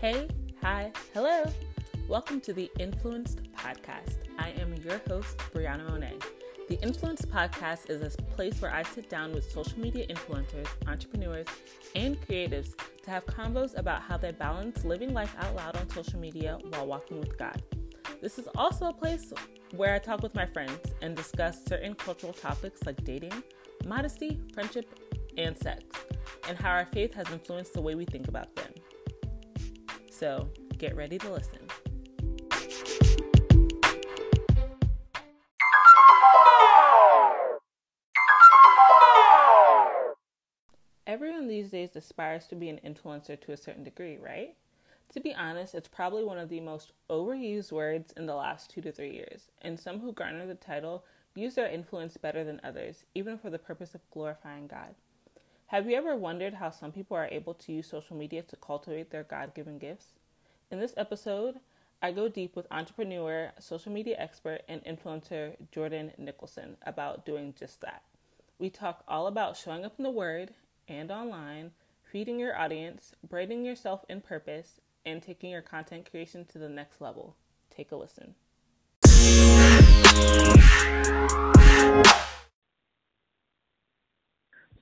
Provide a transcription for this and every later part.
Hey, hi, hello. Welcome to the Influenced Podcast. I am your host, Brianna Moné. The Influenced Podcast is a place where I sit down with social media influencers, entrepreneurs, and creatives to have convos about how they balance living life out loud on social media while walking with God. This is also a place where I talk with my friends and discuss certain cultural topics like dating, modesty, friendship, and sex, and how our faith has influenced the way we think about them. So get ready to listen. Everyone these days aspires to be an influencer to a certain degree, right? To be honest, it's probably one of the most overused words in the last two to three years, and some who garner the title use their influence better than others, even for the purpose of glorifying God. Have you ever wondered how some people are able to use social media to cultivate their God given gifts? In this episode, I go deep with entrepreneur, social media expert, and influencer Jordynn Nicholson about doing just that. We talk all about showing up in the Word and online, feeding your audience, branding yourself in purpose, and taking your content creation to the next level. Take a listen.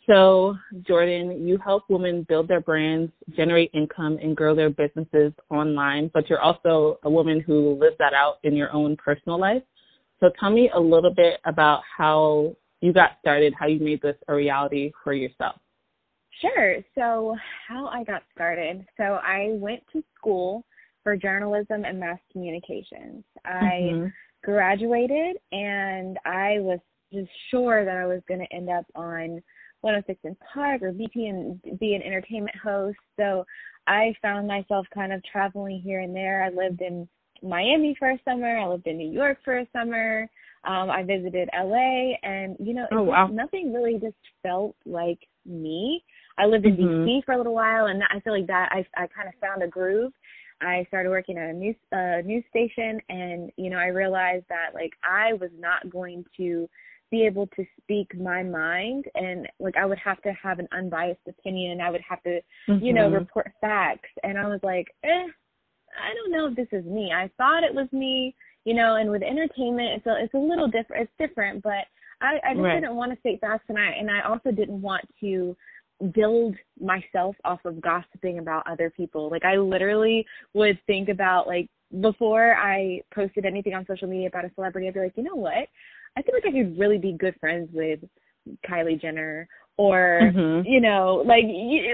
So, Jordynn, you help women build their brands, generate income, and grow their businesses online, but you're also a woman who lives that out in your own personal life. So, tell me a little bit about how you got started, how you made this a reality for yourself. Sure. So, how I got started. So, I went to school for journalism and mass communications. I mm-hmm. graduated and I was just sure that I was going to end up on 106 & Park or BT and be an entertainment host. So I found myself kind of traveling here and there. I lived in Miami for a summer. I lived in New York for a summer. Um, I visited LA, and you know, oh, wow. nothing really just felt like me. I lived in mm-hmm. DC for a little while, and I feel like that I I kind of found a groove. I started working at a news uh, news station, and you know, I realized that like I was not going to be able to speak my mind and like I would have to have an unbiased opinion. And I would have to, mm-hmm. you know, mm-hmm. report facts. And I was like, eh, I don't know if this is me. I thought it was me, you know, and with entertainment it's a it's a little different it's different, but I, I just right. didn't want to state facts and I and I also didn't want to build myself off of gossiping about other people. Like I literally would think about like before I posted anything on social media about a celebrity, I'd be like, you know what? I feel like I could really be good friends with Kylie Jenner or mm-hmm. you know like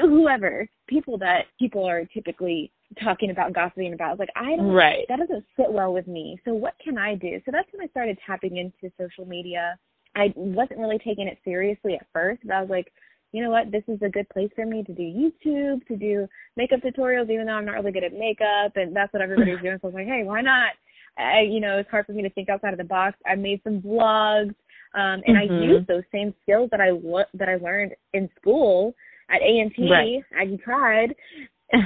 whoever. People that people are typically talking about gossiping about. Like i don't right. that doesn't sit well with me. So what can i do? So that's when i started tapping into social media. I wasn't really taking it seriously at first but i was like you know what? This is a good place for me to do youtube to do makeup tutorials even though i'm not really good at makeup and that's what everybody's doing. So i was like hey why not I, you know, it's hard for me to think outside of the box. I made some vlogs, um, and mm-hmm. I used those same skills that I lo- that I learned in school at A&T, right. Aggie Pride.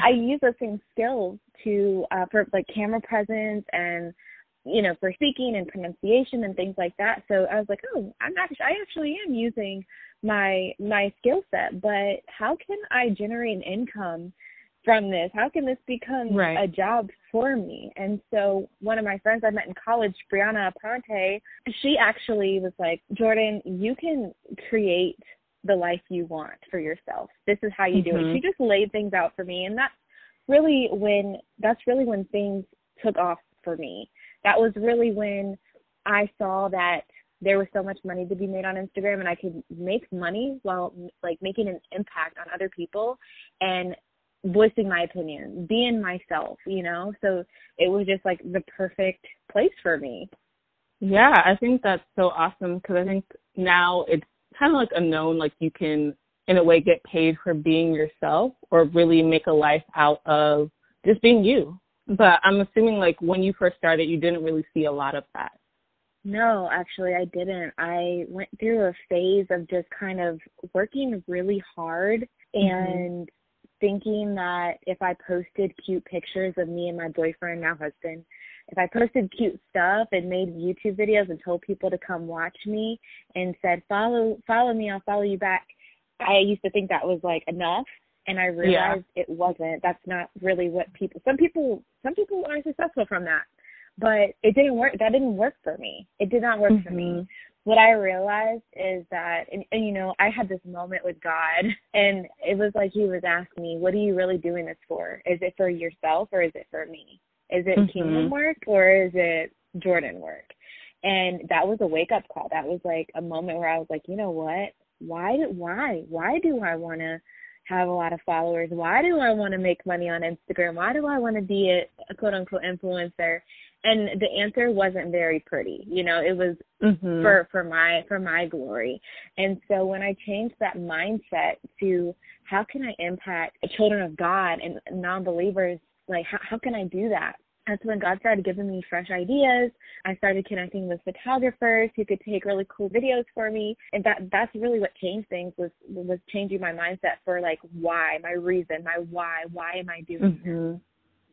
I use those same skills to uh, for like camera presence and you know for speaking and pronunciation and things like that. So I was like, oh, I'm actually I actually am using my my skill set, but how can I generate an income from this? How can this become right. a job for me? And so one of my friends I met in college, Brianna Apronte, she actually was like, Jordynn, you can create the life you want for yourself. This is how you mm-hmm. do it. Mm-hmm. She just laid things out for me and that's really when that's really when things took off for me. That was really when I saw that there was so much money to be made on Instagram and I could make money while like making an impact on other people and voicing my opinion, being myself, you know? So it was just like the perfect place for me. Yeah, I think that's so awesome because I think now it's kind of like a known, like you can, in a way, get paid for being yourself or really make a life out of just being you. But I'm assuming, like, when you first started, you didn't really see a lot of that. No, actually, I didn't. I went through a phase of just kind of working really hard mm-hmm. and thinking that if I posted cute pictures of me and my boyfriend, now husband, if I posted cute stuff and made YouTube videos and told people to come watch me and said, follow, follow me, I'll follow you back. I used to think that was like enough. and I realized yeah. it wasn't. That's not really what people. Some people, some people are successful from that, but it didn't work. That didn't work for me. It did not work mm-hmm. for me. Mm-hmm. What I realized is that, and, and you know, I had this moment with God, and it was like He was asking me, "What are you really doing this for? Is it for yourself or is it for me? Is it mm-hmm. kingdom work or is it Jordynn work?" And that was a wake up call. That was like a moment where I was like, you know what? Why? Why? Why do I want to? have a lot of followers? Why do I want to make money on Instagram? Why do I want to be a, a quote unquote influencer? And the answer wasn't very pretty. You know, it was mm-hmm. for for my for my glory. And so when I changed that mindset to how can I impact children of God and non-believers, like how how can I do that? that's when God started giving me fresh ideas. I started connecting with photographers who could take really cool videos for me. And that that's really what changed things was was changing my mindset for like why, my reason, my why, why am I doing mm-hmm. this?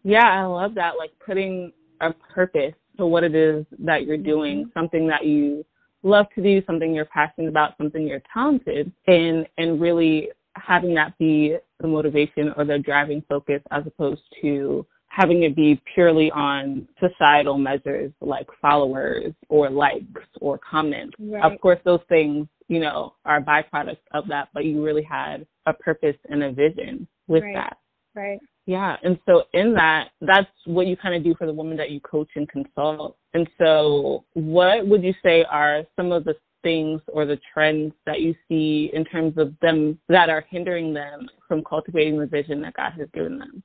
Yeah, I love that. Like putting a purpose to what it is that you're doing, mm-hmm. something that you love to do, something you're passionate about, something you're talented in and really having that be the motivation or the driving focus as opposed to having it be purely on societal measures like followers or likes or comments. Right. Of course, those things, you know, are byproducts of that, but you really had a purpose and a vision with right. that. Right. Yeah. And so in that, that's what you kind of do for the women that you coach and consult. And so what would you say are some of the things or the trends that you see in terms of them that are hindering them from cultivating the vision that God has given them?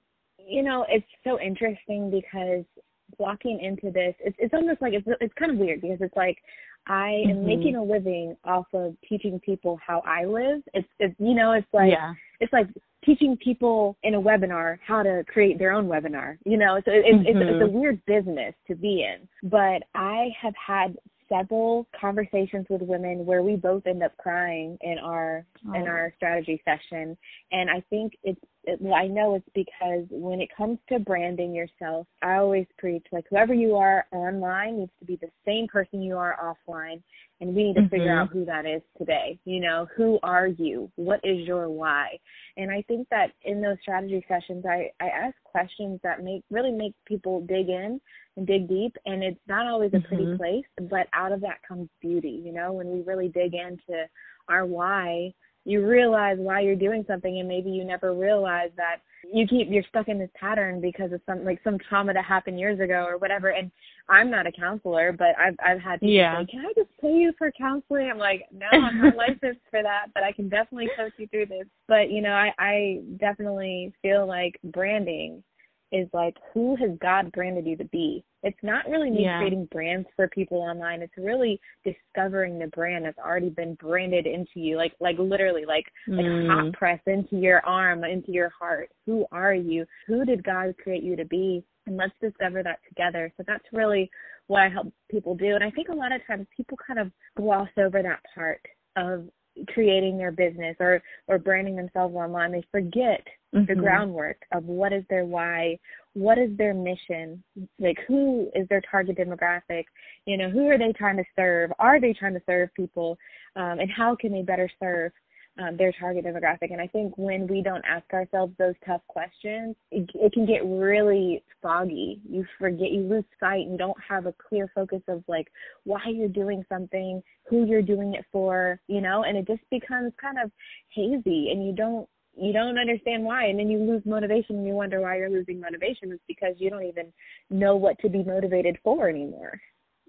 you know, it's so interesting because walking into this, it's it's almost like it's it's kind of weird because it's like I am mm-hmm. making a living off of teaching people how I live. It's it's you know, it's like yeah. it's like teaching people in a webinar how to create their own webinar. You know, so it, mm-hmm. it's it's a mm-hmm. weird business to be in. But I have had several conversations with women where we both end up crying in our oh. in our strategy session and i think it's it, i know it's because when it comes to branding yourself i always preach like whoever you are online needs to be the same person you are offline and we need to mm-hmm. figure out who that is today you know who are you what is your why and i think that in those strategy sessions i i ask questions that make really make people dig in and dig deep and it's not always a pretty mm-hmm. place but out of that comes beauty you know when we really dig into our why you realize why you're doing something and maybe you never realize that you keep you're stuck in this pattern because of some like some trauma that happened years ago or whatever and i'm not a counselor but i've i've had people yeah. say can i just pay you for counseling i'm like no i'm not licensed for that but i can definitely coach you through this but you know i i definitely feel like branding is like who has God branded you to be? It's not really me yeah. creating brands for people online. It's really discovering the brand that's already been branded into you, like like literally like like mm. hot press into your arm, into your heart. Who are you? Who did God create you to be? And let's discover that together. So that's really what I help people do. And I think a lot of times people kind of gloss over that part of creating their business or or branding themselves online they forget mm-hmm. the groundwork of what is their why what is their mission like who is their target demographic you know who are they trying to serve are they trying to serve people um, and how can they better serve um, their target demographic. And I think when we don't ask ourselves those tough questions, it, it can get really foggy. You forget, you lose sight, and you don't have a clear focus of like why you're doing something, who you're doing it for, you know, and it just becomes kind of hazy, and you don't you don't understand why. And then you lose motivation and you wonder why you're losing motivation. It's because you don't even know what to be motivated for anymore.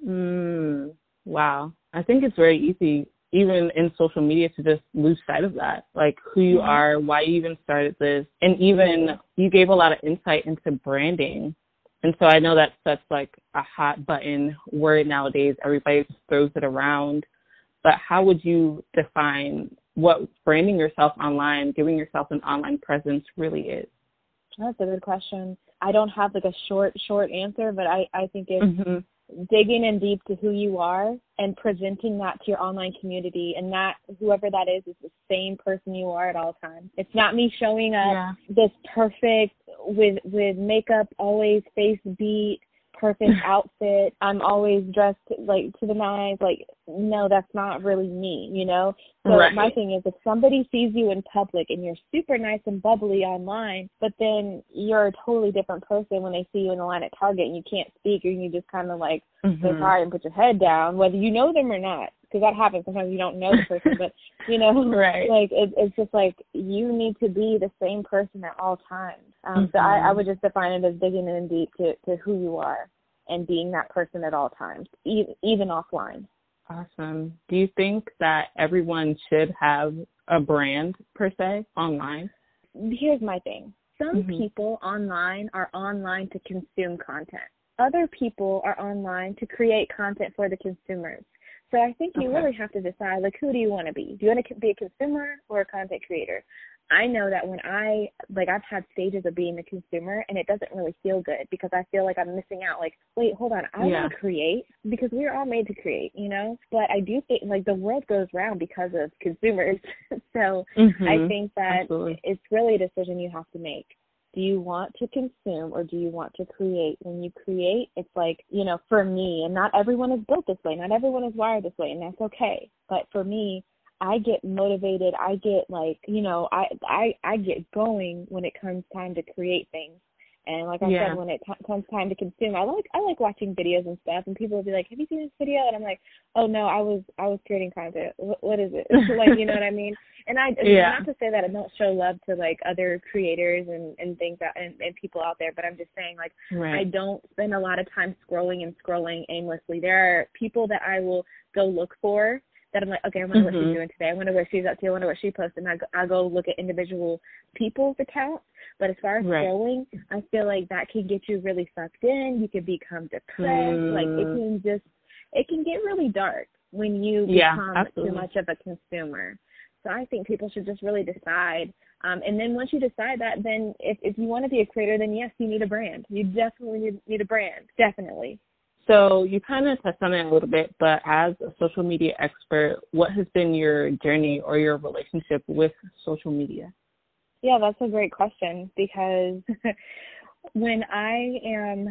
Mm, wow. I think it's very easy even in social media to just lose sight of that, like who you mm-hmm. are, why you even started this, and even you gave a lot of insight into branding. And so I know that's such like a hot button word nowadays. Everybody just throws it around. But how would you define what branding yourself online, giving yourself an online presence really is? That's a good question. I don't have like a short, short answer, but I, I think it's mm-hmm digging in deep to who you are and presenting that to your online community and that whoever that is is the same person you are at all times it's not me showing up yeah. this perfect with with makeup always face beat perfect outfit. I'm always dressed like to the nines. Like, no, that's not really me, you know? So right. my thing is if somebody sees you in public and you're super nice and bubbly online, but then you're a totally different person when they see you in the line at Target and you can't speak or you just kind of like mm-hmm. say hi and put your head down, whether you know them or not because that happens. Sometimes you don't know the person but you know right. like it, it's just like you need to be the same person at all times. Um mm-hmm. so I, I mm-hmm. would just define it as digging in deep to to who you are and being that person at all times even even offline. Awesome. Do you think that everyone should have a brand per se online? Here's my thing. Some mm-hmm. people online are online to consume content. Other people are online to create content for the consumers so I think you okay. really have to decide like who do you want to be? Do you want to be a consumer or a content creator? I know that when I like I've had stages of being a consumer and it doesn't really feel good because I feel like I'm missing out. Like, wait, hold on, I yeah. want to create because we're all made to create, you know. But I do think like the world goes round because of consumers. so mm-hmm. I think that Absolutely. it's really a decision you have to make do you want to consume or do you want to create? When you create, it's like, you know, for me, and not everyone is built this way, not everyone is wired this way, and that's okay. But for me, I get motivated. I get like, you know, I I I get going when it comes time to create things. And like I yeah. said, when it t- comes time to consume, I like I like watching videos and stuff. And people will be like, "Have you seen this video?" And I'm like, "Oh no, I was I was creating content. what, what is it?" like you know what I mean? And I yeah. not to say that I don't show love to like other creators and and things that and, and people out there, but I'm just saying like right. I don't spend a lot of time scrolling and scrolling aimlessly. There are people that I will go look for that I'm like, okay, I wonder mm-hmm. what she's mm-hmm. doing today. I wonder what she's up to. I wonder what she posted. And I go, I go look at individual people's accounts. But as far as right. scrolling, I feel like that can get you really sucked in. You can become depressed. Mm. Like it can just, it can get really dark when you yeah, become absolutely. too much of a consumer. So I think people should just really decide. Um, and then once you decide that, then if, if you want to be a creator, then yes, you need a brand. You definitely need, need a brand. Definitely. So you kind of touched on it a little bit, but as a social media expert, what has been your journey or your relationship with social media? Yeah, that's a great question because when I am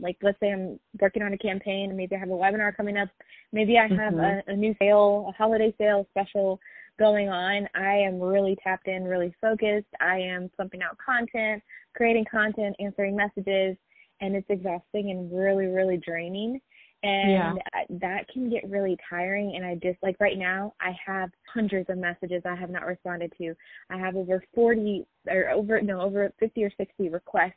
like let's say I'm working on a campaign, and maybe I have a webinar coming up, maybe I have mm-hmm. a, a new sale, a holiday sale special going on, I am really tapped in, really focused. I am pumping out content, creating content, answering messages, and it's exhausting and really really draining and yeah. that can get really tiring and i just like right now i have hundreds of messages i have not responded to i have over 40 or over no over 50 or 60 requests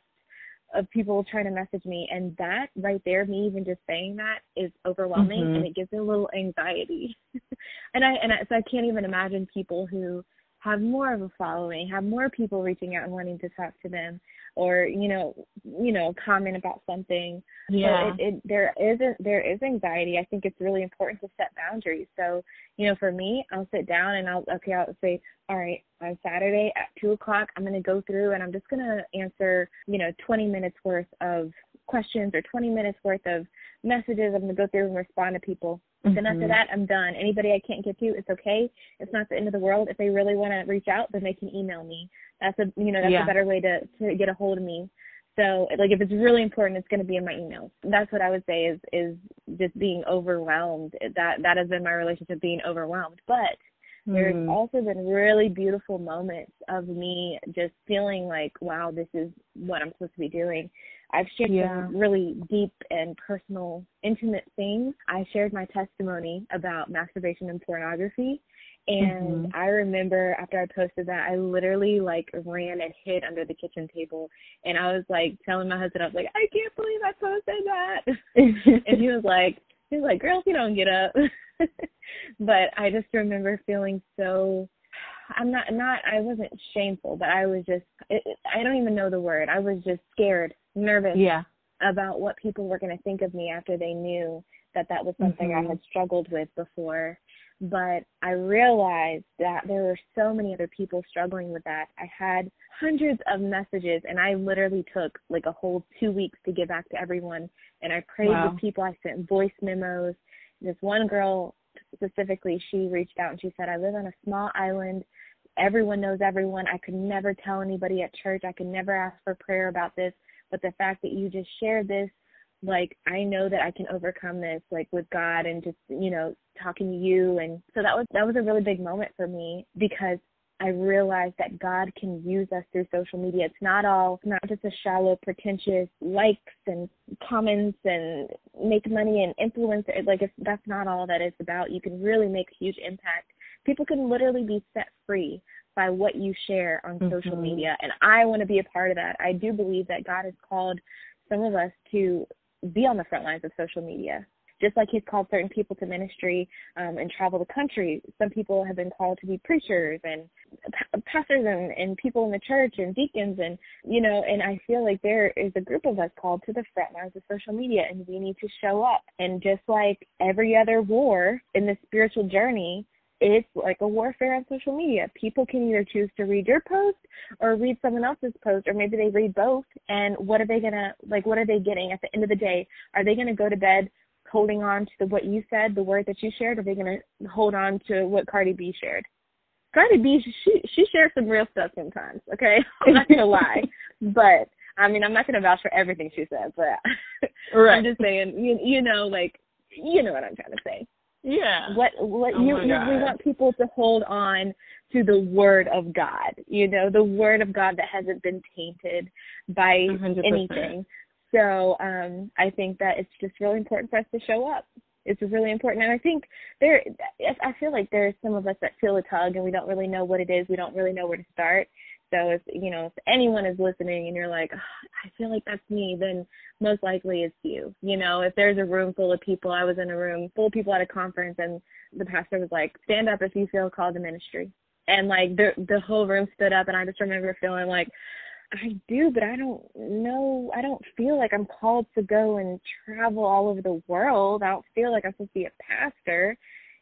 of people trying to message me and that right there me even just saying that is overwhelming mm-hmm. and it gives me a little anxiety and i and I, so i can't even imagine people who have more of a following, have more people reaching out and wanting to talk to them, or you know, you know, comment about something. Yeah, it, it, there isn't there is anxiety. I think it's really important to set boundaries. So, you know, for me, I'll sit down and I'll okay, I'll say, all right, on Saturday at two o'clock, I'm going to go through and I'm just going to answer, you know, 20 minutes worth of questions or 20 minutes worth of messages. I'm going to go through and respond to people. Mm-hmm. Then after mm-hmm. that, I'm done. Anybody I can't get to, it's okay. It's not the end of the world. If they really want to reach out, then they can email me. That's a you know that's yeah. a better way to to get a hold of me. So like if it's really important, it's going to be in my emails. That's what I would say is is just being overwhelmed. That that has been my relationship being overwhelmed. But there's mm-hmm. also been really beautiful moments of me just feeling like, wow, this is what I'm supposed to be doing. I've shared yeah. some really deep and personal, intimate things. I shared my testimony about masturbation and pornography. And mm-hmm. I remember after I posted that, I literally like ran and hid under the kitchen table. And I was like telling my husband, I was like, I can't believe I posted that. and he was like, he was like, girl, if you don't get up. but I just remember feeling so I'm not not I wasn't shameful, but I was just it, I don't even know the word. I was just scared, nervous yeah. about what people were going to think of me after they knew that that was something mm-hmm. I had struggled with before. But I realized that there were so many other people struggling with that. I had hundreds of messages and I literally took like a whole 2 weeks to get back to everyone and I prayed wow. with people. I sent voice memos. This one girl specifically, she reached out and she said, I live on a small island. Everyone knows everyone. I could never tell anybody at church. I could never ask for prayer about this. But the fact that you just shared this like I know that I can overcome this like with God and just you know talking to you and so that was that was a really big moment for me because I realized that God can use us through social media. It's not all, not just a shallow, pretentious likes and comments and make money and influence. Like, if that's not all that it's about. You can really make a huge impact. People can literally be set free by what you share on mm-hmm. social media. And I want to be a part of that. I do believe that God has called some of us to be on the front lines of social media just like he's called certain people to ministry um, and travel the country. Some people have been called to be preachers and pastors and, and people in the church and deacons and you know and i feel like there is a group of us called to the front lines of social media and we need to show up and just like every other war in the spiritual journey it's like a warfare on social media. People can either choose to read your post or read someone else's post, or maybe they read both. And what are they gonna like? What are they getting at the end of the day? Are they gonna go to bed holding on to the, what you said, the word that you shared, or are they going to hold on to what Cardi B shared? Cardi B, she she shares some real stuff sometimes. Okay, I'm not gonna lie, but I mean, I'm not gonna vouch for everything she says, but right. I'm just saying, you you know, like you know what I'm trying to say. Yeah. What what oh you, you we want people to hold on to the word of God. You know, the word of God that hasn't been tainted by 100%. anything. So um, I think that it's just really important for us to show up. It's really important, and I think there. I feel like there's some of us that feel a tug, and we don't really know what it is. We don't really know where to start. So if you know if anyone is listening and you're like, oh, I feel like that's me, then most likely it's you. You know, if there's a room full of people, I was in a room full of people at a conference, and the pastor was like, stand up if you feel called to ministry, and like the the whole room stood up, and I just remember feeling like I do, but I don't know. I don't feel like I'm called to go and travel all over the world. I don't feel like I'm supposed to be a pastor,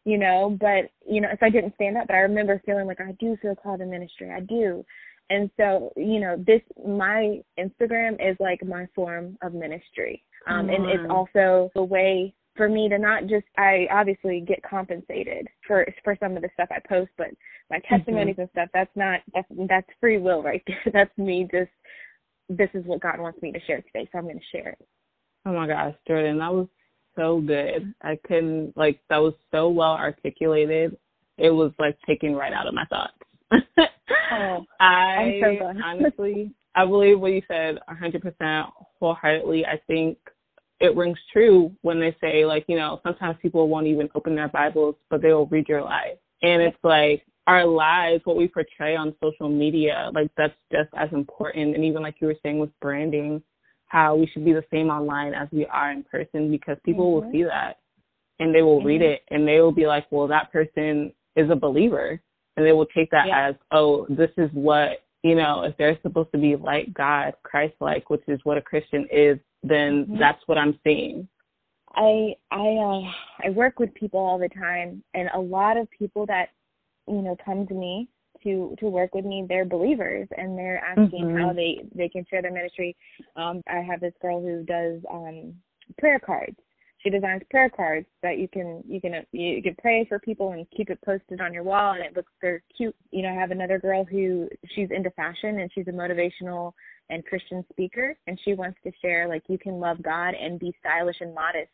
you know. But you know, if I didn't stand up, but I remember feeling like I do feel called to ministry. I do, and so you know, this my Instagram is like my form of ministry, um, and it's also the way for me to not just I obviously get compensated for for some of the stuff I post, but my mm-hmm. testimonies mm-hmm. and stuff that's not that's that's free will right there. That's me just this is what God wants me to share today, so I'm going to share it. Oh my gosh, Jordynn, that was so good. I couldn't like that was so well articulated. It was like taken right out of my thoughts. Oh, I so honestly, I believe what you said 100% wholeheartedly. I think it rings true when they say like you know sometimes people won't even open their bibles but they will read your life and it's like our lives what we portray on social media like that's just as important and even like you were saying with branding how we should be the same online as we are in person because people mm-hmm. will see that and they will mm-hmm. read it and they will be like well that person is a believer and they will take that yeah. as oh this is what you know if they're supposed to be like god christ like which is what a christian is then mm-hmm. that's what I'm seeing. I I uh, I work with people all the time, and a lot of people that you know come to me to to work with me, they're believers, and they're asking mm-hmm. how they they can share their ministry. Um, I have this girl who does um, prayer cards. She designs prayer cards that you can you can you can pray for people and keep it posted on your wall, and it looks very cute. You know, I have another girl who she's into fashion and she's a motivational and Christian speaker, and she wants to share like you can love God and be stylish and modest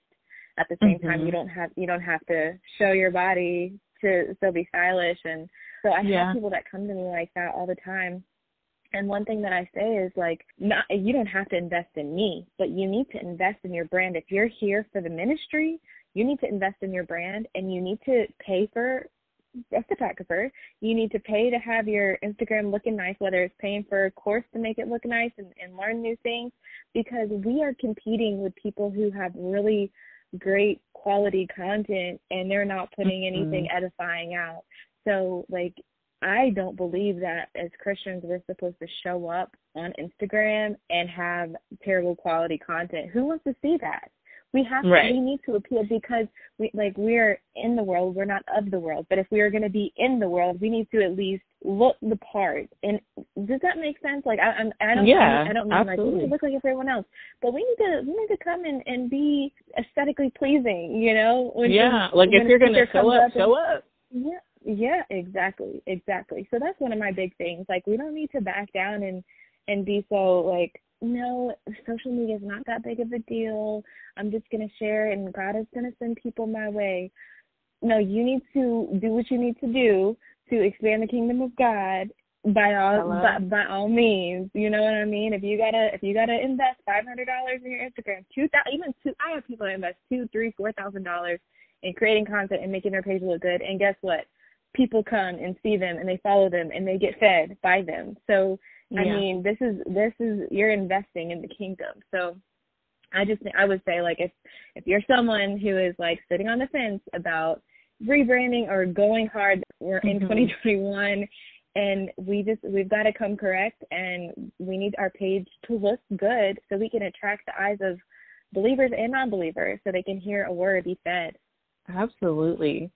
at the same mm-hmm. time. You don't have you don't have to show your body to still be stylish, and so I yeah. have people that come to me like that all the time. And one thing that I say is like, not you don't have to invest in me, but you need to invest in your brand. If you're here for the ministry, you need to invest in your brand, and you need to pay for a photographer. You need to pay to have your Instagram looking nice, whether it's paying for a course to make it look nice and, and learn new things, because we are competing with people who have really great quality content and they're not putting mm-hmm. anything edifying out. So, like, I don't believe that as Christians we're supposed to show up on Instagram and have terrible quality content. Who wants to see that? We have right. to, we need to appeal because we like we're in the world, we're not of the world. But if we are going to be in the world, we need to at least look the part. And does that make sense? Like I, I'm, I don't, yeah, I don't mean absolutely. like we need to look like everyone else, but we need to we need to come in and be aesthetically pleasing. You know? When yeah, like if you're going to show up, up show up. Yeah, yeah, exactly, exactly. So that's one of my big things. Like we don't need to back down and and be so like no, social media is not that big of a deal. I'm just going to share and God is going to send people my way. No, you need to do what you need to do to expand the kingdom of God by all by, by, all means. You know what I mean? If you gotta if you gotta invest five hundred dollars in your Instagram, two thousand even two I have people that invest two, three, four thousand dollars in creating content and making their page look good and guess what? People come and see them and they follow them and they get fed by them. So I mean, this is this is you're investing in the kingdom. So I just I would say like if if you're someone who is like sitting on the fence about rebranding or going hard, we're in mm-hmm. 2021 and we just we've got to come correct and we need our page to look good so we can attract the eyes of believers and non-believers so they can hear a word be fed. Absolutely.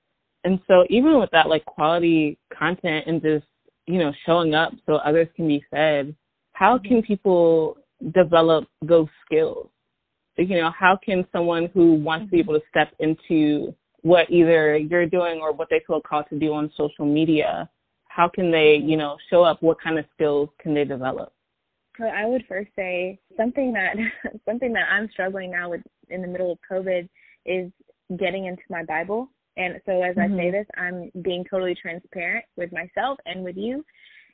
And so even with that like quality content and just you know, showing up so others can be fed, how mm-hmm. can people develop those skills? You know, how can someone who wants to be mm-hmm. able to step into what either you're doing or what they feel called to do on social media, how can they, mm-hmm. you know, show up? What kind of skills can they develop? So I would first say something that something that I'm struggling now with in the middle of COVID is getting into my Bible and so as mm-hmm. I say mm-hmm. this, I'm being totally transparent with myself and with you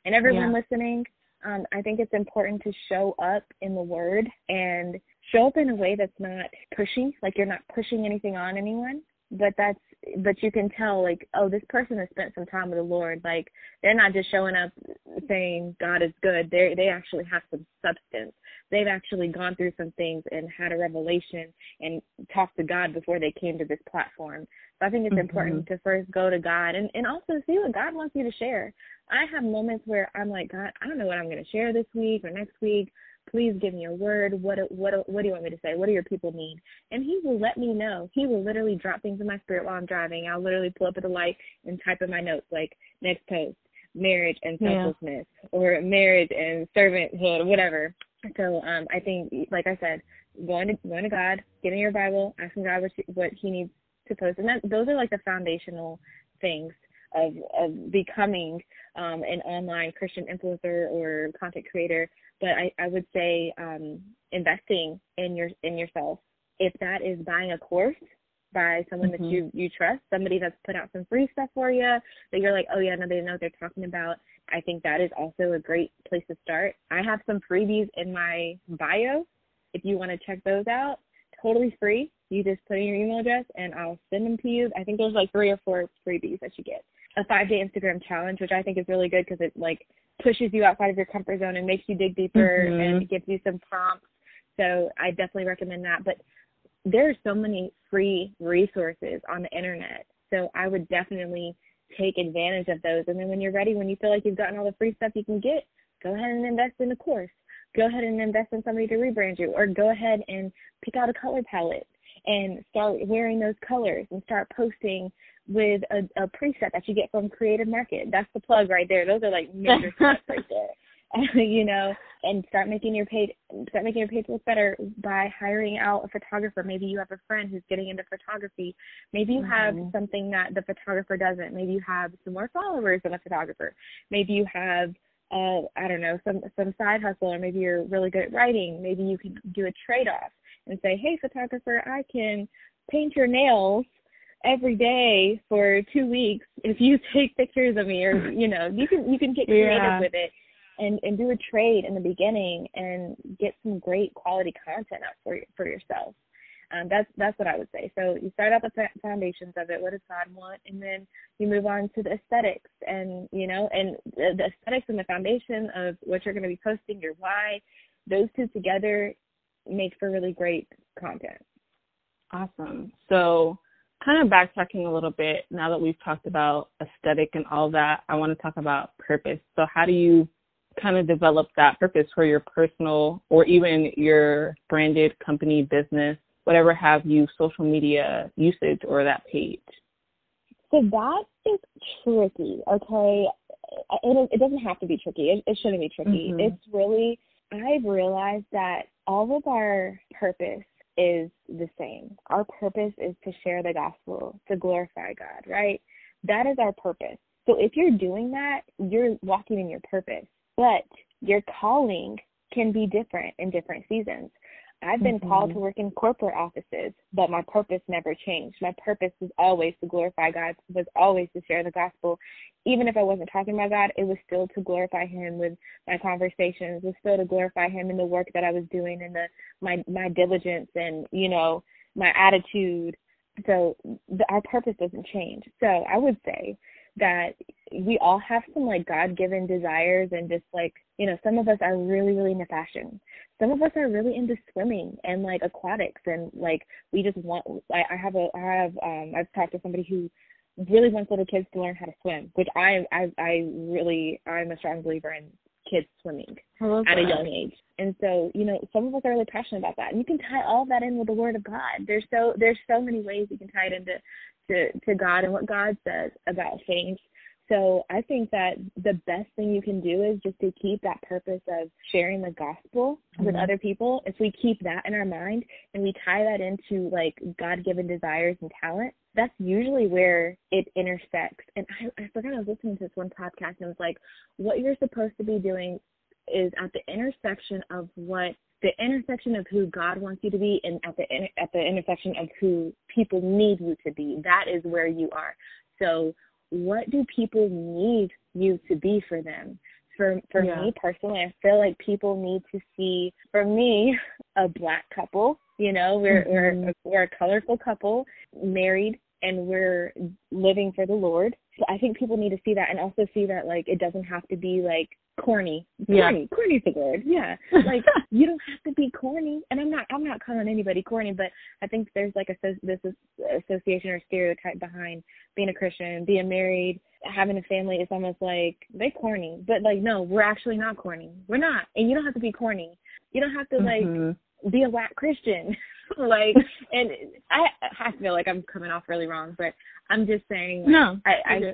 and everyone yeah. listening. Um, I think it's important to show up in the word and show up in a way that's not pushy, like you're not pushing anything on anyone, but that's but you can tell like oh this person has spent some time with the lord. Like they're not just showing up saying god is good. They they actually have some substance. They've actually gone through some things and had a revelation and talked to god before they came to this platform. So i think it's mm-hmm. important to first go to god and and also see what god wants you to share. I have moments where i'm like god i don't know what i'm going to share this week or next week please give me a word. What what what do you want me to say? What do your people need? And he will let me know. He will literally drop things in my spirit while I'm driving. I'll literally pull up at the light and type in my notes like next post, marriage and selflessness, yeah. or marriage and servanthood, whatever. So um, I think, like I said, going to going to God, getting your Bible, asking God what she, what He needs to post, and that those are like the foundational things of of becoming um, an online Christian influencer or content creator but I, I would say um, investing in your in yourself. If that is buying a course by someone mm-hmm. that you you trust, somebody that's put out some free stuff for you that you're like, oh yeah, no, they know what they're talking about. I think that is also a great place to start. I have some freebies in my bio. If you want to check those out, totally free. You just put in your email address and I'll send them to you. I think there's like three or four freebies that you get. A five day Instagram challenge, which I think is really good because it like pushes you outside of your comfort zone and makes you dig deeper mm-hmm. and gives you some prompts. So I definitely recommend that. But there are so many free resources on the internet. So I would definitely take advantage of those. And then when you're ready, when you feel like you've gotten all the free stuff you can get, go ahead and invest in a course. Go ahead and invest in somebody to rebrand you, or go ahead and pick out a color palette and start wearing those colors and start posting with a, a preset that you get from Creative Market. That's the plug right there. Those are like major steps right there. you know, and start making your page start making your page look better by hiring out a photographer. Maybe you have a friend who's getting into photography. Maybe you mm-hmm. have something that the photographer doesn't. Maybe you have some more followers than a photographer. Maybe you have uh I don't know, some some side hustle or maybe you're really good at writing. Maybe you can do a trade off and say, Hey photographer, I can paint your nails every day for two weeks if you take pictures of me or you know you can you can get creative yeah. with it and and do a trade in the beginning and get some great quality content out for for yourself um, that's that's what I would say. So you start out the foundations of it. What does God want, and then you move on to the aesthetics, and you know, and the, the aesthetics and the foundation of what you're going to be posting, your why. Those two together make for really great content. Awesome. So kind of backtracking a little bit now that we've talked about aesthetic and all that, I want to talk about purpose. So, how do you kind of develop that purpose for your personal or even your branded company business, whatever have you, social media usage or that page? So, that is tricky, okay? It, it doesn't have to be tricky, it, it shouldn't be tricky. Mm-hmm. It's really, I've realized that all of our purpose is the same. Our purpose is to share the gospel, to glorify God, right? That is our purpose. So if you're doing that, you're walking in your purpose. But your calling can be different in different seasons. I've been mm-hmm. called to work in corporate offices, but my purpose never changed. My purpose was always to glorify God, was always to share the gospel. Even if I wasn't talking about God, it was still to glorify him with my conversations, it was still to glorify him in the work that I was doing and the my my diligence and, you know, my attitude. So the, our purpose doesn't change. So I would say that we all have some like God given desires and just like, you know, some of us are really, really into fashion. Some of us are really into swimming and like aquatics and like we just want I, I have a I have um I've talked to somebody who really wants little kids to learn how to swim, which I I I really I'm a strong believer in kids swimming at a young age. And so, you know, some of us are really passionate about that. And you can tie all that in with the word of God. There's so there's so many ways you can tie it into to, to God and what God says about things. So I think that the best thing you can do is just to keep that purpose of sharing the gospel mm-hmm. with other people. If we keep that in our mind and we tie that into like God given desires and talent, that's usually where it intersects. And I, I forgot I was listening to this one podcast and it was like, what you're supposed to be doing is at the intersection of what the intersection of who God wants you to be and at the at the intersection of who people need you to be. That is where you are. So, what do people need you to be for them? For for yeah. me personally, I feel like people need to see for me a black couple. You know, we're mm-hmm. we're we're a colorful couple, married, and we're living for the Lord. So I think people need to see that and also see that like it doesn't have to be like corny. Corny. Yeah. Corny's the word. Yeah. Like you don't have to be corny. And I'm not I'm not calling anybody corny, but I think there's like a this is association or stereotype behind being a Christian, being married, having a family is almost like they corny. But like no, we're actually not corny. We're not. And you don't have to be corny. You don't have to like mm-hmm. be a whack Christian. like and I I feel like I'm coming off really wrong, but I'm just saying no. I I, I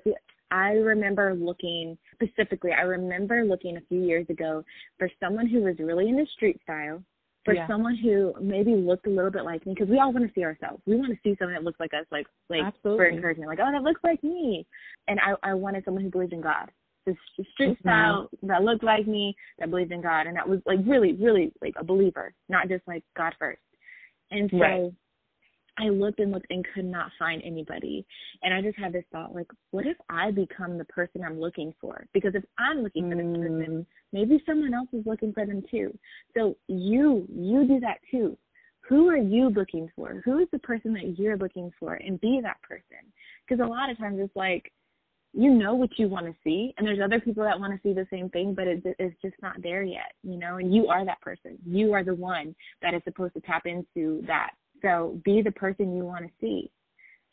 remember looking specifically, I remember looking a few years ago for someone who was really into street style, for yeah. someone who maybe looked a little bit like me, because we all want to see ourselves. We want to see someone that looks like us, like like Absolutely. for encouragement, like oh that looks like me. And I I wanted someone who believed in God, this street mm-hmm. style that looked like me, that believed in God, and that was like really really like a believer, not just like God first. And so. Right I looked and looked and could not find anybody. And I just had this thought like, what if I become the person I'm looking for? Because if I'm looking for this person, mm. maybe someone else is looking for them too. So you, you do that too. Who are you looking for? Who is the person that you're looking for? And be that person. Because a lot of times it's like, you know what you want to see, and there's other people that want to see the same thing, but it, it's just not there yet, you know. And you are that person. You are the one that is supposed to tap into that so be the person you want to see.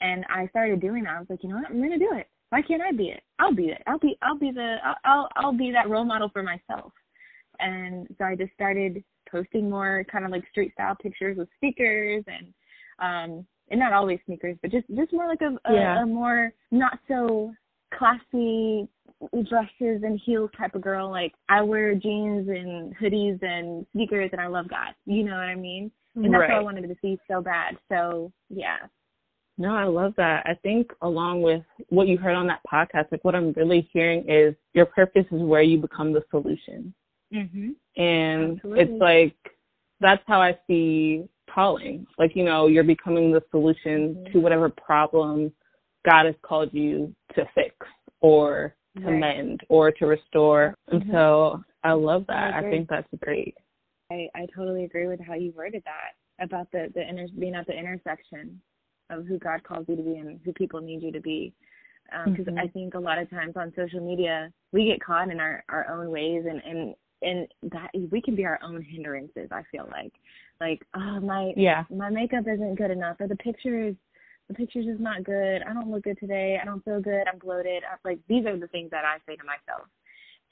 And I started doing that. I was like, you know what? I'm gonna do it. Why can't I be it? I'll be it. I'll be I'll be the I'll I'll be that role model for myself. And so I just started posting more kind of like street style pictures with sneakers and um and not always sneakers, but just just more like a a, yeah. a more not so classy dresses and heels type of girl. Like I wear jeans and hoodies and sneakers and I love God. You know what I mean? And that's right. what I wanted to see so bad. So yeah. No, I love that. I think along with what you heard on that podcast, like what I'm really hearing is your purpose is where you become the solution. Mm-hmm. And Absolutely. it's like that's how I see calling. Like you know, you're becoming the solution mm-hmm. to whatever problem God has called you to fix or to right. mend or to restore. Mm-hmm. And so I love that. I, I think that's great. I, I totally agree with how you worded that about the the inter- being at the intersection of who God calls you to be and who people need you to be. Because um, mm-hmm. I think a lot of times on social media we get caught in our our own ways and and and that we can be our own hindrances. I feel like like oh my yeah my makeup isn't good enough or the picture is the picture's just not good. I don't look good today. I don't feel good. I'm bloated. I'm, like these are the things that I say to myself.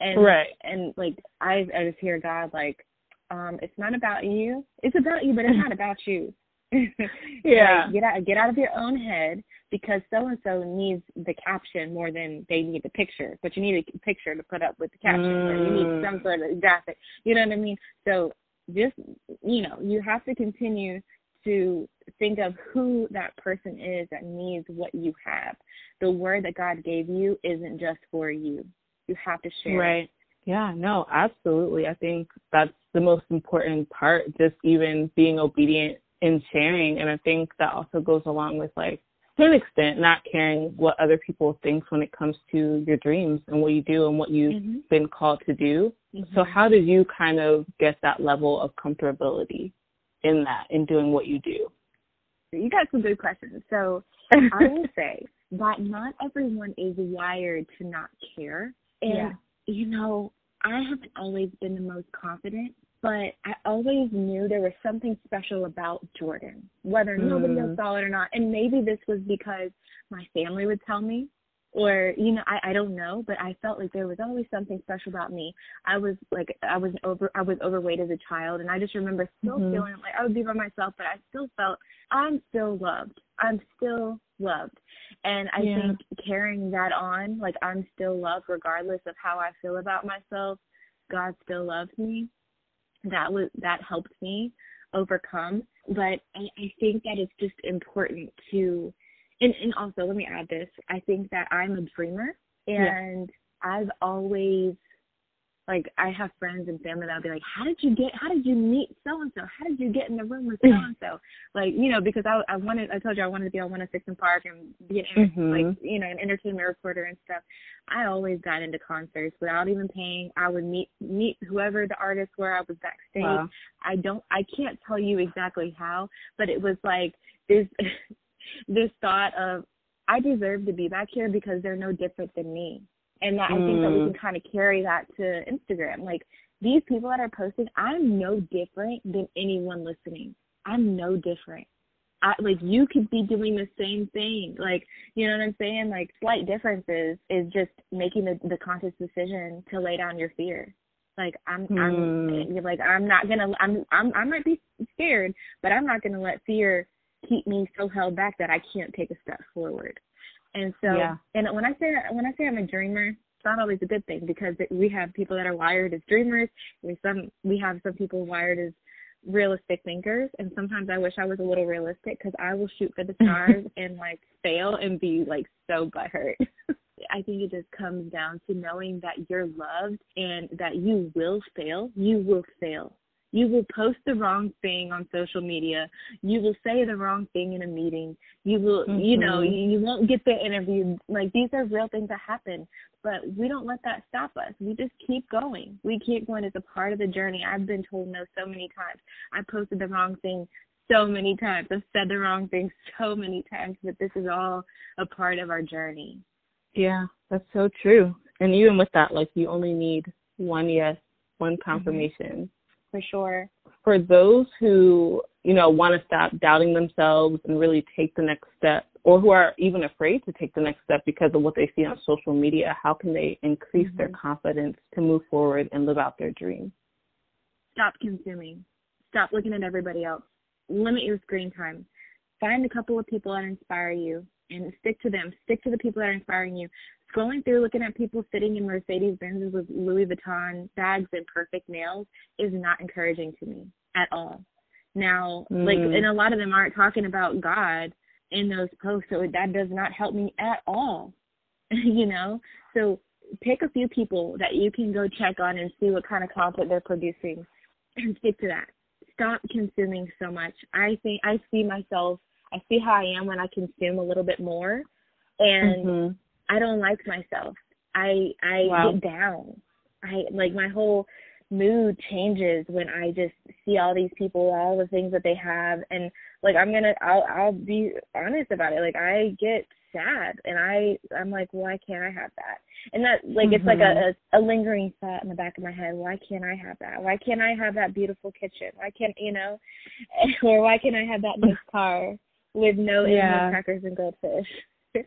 And right. and like I I just hear God like um, it's not about you. It's about you, but it's not about you. yeah. Like, get out get out of your own head because so and so needs the caption more than they need the picture. But you need a picture to put up with the caption. Mm. Or you need some sort of graphic. You know what I mean? So just you know, you have to continue to think of who that person is that needs what you have. The word that God gave you isn't just for you. You have to share right. Yeah, no, absolutely. I think that's the most important part, just even being obedient and sharing. And I think that also goes along with like to an extent not caring what other people think when it comes to your dreams and what you do and what you've mm-hmm. been called to do. Mm-hmm. So how did you kind of get that level of comfortability in that in doing what you do? You got some good questions. So I will say that not everyone is wired to not care. And yeah you know, I haven't always been the most confident, but I always knew there was something special about Jordynn, whether mm. nobody else saw it or not. And maybe this was because my family would tell me, or you know, I I don't know, but I felt like there was always something special about me. I was like I was over I was overweight as a child, and I just remember still mm-hmm. feeling like I would be by myself, but I still felt I'm still loved. I'm still loved. And I yeah. think carrying that on, like I'm still loved regardless of how I feel about myself, God still loves me. That was that helped me overcome. But I, I think that it's just important to and, and also let me add this. I think that I'm a dreamer and yeah. I've always like I have friends and family that'll be like, "How did you get? How did you meet so and so? How did you get in the room with so and so?" Like you know, because I I wanted I told you I wanted to be on 106 & Park and be an mm-hmm. like you know an entertainment reporter and stuff. I always got into concerts without even paying. I would meet meet whoever the artists were. I was backstage. Wow. I don't I can't tell you exactly how, but it was like this this thought of I deserve to be back here because they're no different than me and that, mm. I think that we mm. can kind of carry that to Instagram. Like these people that are posting, I'm no different than anyone listening. I'm no different. I, like you could be doing the same thing. Like you know what I'm saying? Like slight differences is just making the the conscious decision to lay down your fear. Like I'm mm. I'm like I'm not gonna I'm I'm I might be scared, but I'm not gonna let fear keep me so held back that I can't take a step forward. And so, yeah. and when I say when I say I'm a dreamer, it's not always a good thing because we have people that are wired as dreamers. We some we have some people wired as realistic thinkers, and sometimes I wish I was a little realistic because I will shoot for the stars and like fail and be like so butthurt. I think it just comes down to knowing that you're loved and that you will fail. You will fail. You will post the wrong thing on social media. You will say the wrong thing in a meeting. You will, mm-hmm. you know, you, won't get the interview. Like these are real things that happen, but we don't let that stop us. We just keep going. We keep going as a part of the journey. I've been told no so many times. I posted the wrong thing so many times. I've said the wrong thing so many times, but this is all a part of our journey. Yeah, that's so true. And even with that, like you only need one yes, one mm-hmm. confirmation. Mm-hmm for sure. For those who, you know, want to stop doubting themselves and really take the next step, or who are even afraid to take the next step because of what they see on social media, how can they increase mm-hmm. their confidence to move forward and live out their dreams? Stop consuming. Stop looking at everybody else. Limit your screen time. Find a couple of people that inspire you and stick to them. Stick to the people that are inspiring you scrolling through looking at people sitting in Mercedes Benzes with Louis Vuitton bags and perfect nails is not encouraging to me at all. Now, mm. like, and a lot of them aren't talking about God in those posts, so that does not help me at all. you know, so pick a few people that you can go check on and see what kind of content they're producing, and stick to that. Stop consuming so much. I think I see myself. I see how I am when I consume a little bit more, and mm-hmm I don't like myself. I I wow. get down. I like my whole mood changes when I just see all these people, all the things that they have, and like I'm gonna, I'll, I'll be honest about it. Like I get sad, and I, I'm like, why can't I have that? And that, like, mm-hmm. it's like a, mm-hmm. a a lingering thought in the back of my head. Why can't I have that? Why can't I have that beautiful kitchen? Why can't you know, or why can't I have that nice car with no yeah. animal crackers and goldfish?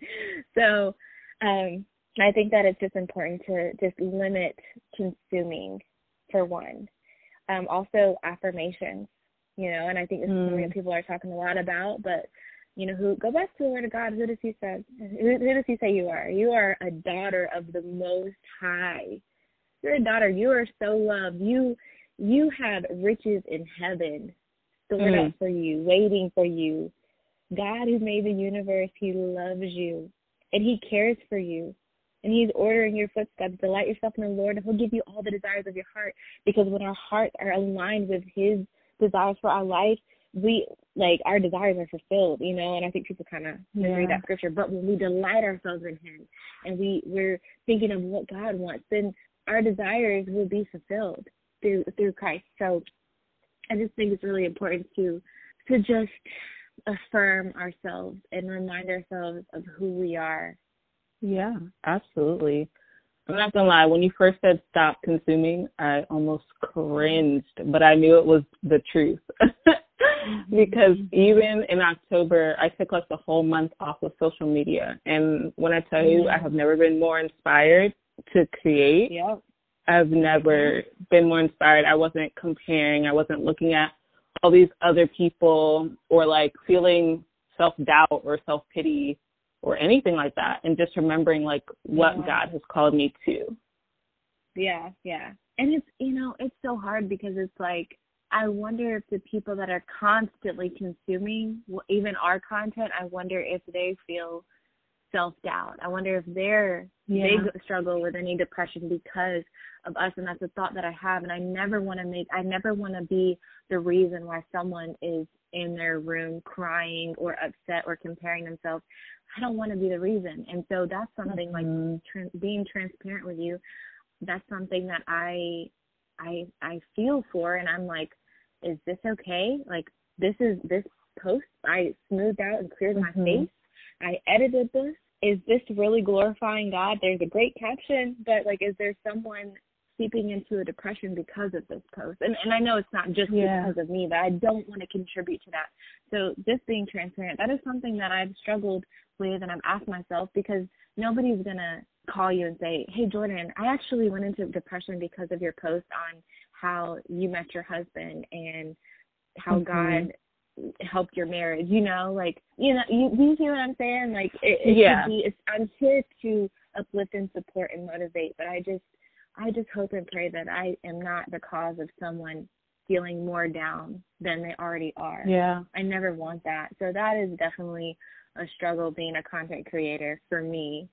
so um, I think that it's just important to just limit consuming for one. Um, also affirmations, you know, and I think this mm. is something that mm. people are talking a lot about, but you know, who go back to the word of God, who does he say who, who does he say you are? You are a daughter of the most high. You're a daughter, you are so loved. You you have riches in heaven stored mm. up for you, waiting for you. God who made the universe, he loves you and he cares for you. and He's ordering your footsteps. Delight yourself in the Lord, and He'll give you all the desires of your heart. Because when our hearts are aligned with His desires for our life, we like our desires are fulfilled, you know. And I think people kind of yeah. read that scripture. But when we delight ourselves in Him, and we we're thinking of what God wants, then our desires will be fulfilled through through Christ. So I just think it's really important to to just affirm ourselves and remind ourselves of who we are. Yeah, absolutely. I'm not gonna lie, when you first said stop consuming, I almost cringed, but I knew it was the truth. Mm-hmm. because even in October, I took like the whole month off of social media. And when I tell you, I mm-hmm. have never been more inspired to create. Yep. I've never been more inspired. I wasn't comparing. I wasn't looking at all these other people or like feeling self doubt or self pity or anything like that. And just remembering like what yeah. God has called me to. Yeah, yeah. And it's, you know, it's so hard because it's like, I wonder if the people that are constantly consuming even our content, I wonder if they feel self doubt. I wonder if they're yeah. they struggle with any depression because of us, and that's a thought that I have. And I never want to make, I never want to be the reason why someone is in their room crying or upset or comparing themselves. I don't want to be the reason. And so that's something mm-hmm. like tra- being transparent with you. That's something that I, I, I feel for, and I'm like, is this okay? Like this is this post I smoothed out and cleared mm-hmm. my face. I edited this is this really glorifying God? There's a great caption, but like, is there someone seeping into a depression because of this post? And and I know it's not just yeah. because of me, but I don't want to contribute to that. So just being transparent, that is something that I've struggled with, and I've asked myself because nobody's gonna call you and say, "Hey, Jordynn, I actually went into depression because of your post on how you met your husband and how mm-hmm. God help your marriage you know like you know you do you see what i'm saying? Like it, it yeah. be, it's, i'm here to uplift and support and motivate but i just i just hope and pray that i am not the cause of someone feeling more down than they already are. Yeah. I never want that. So that is definitely a struggle being a content creator for me.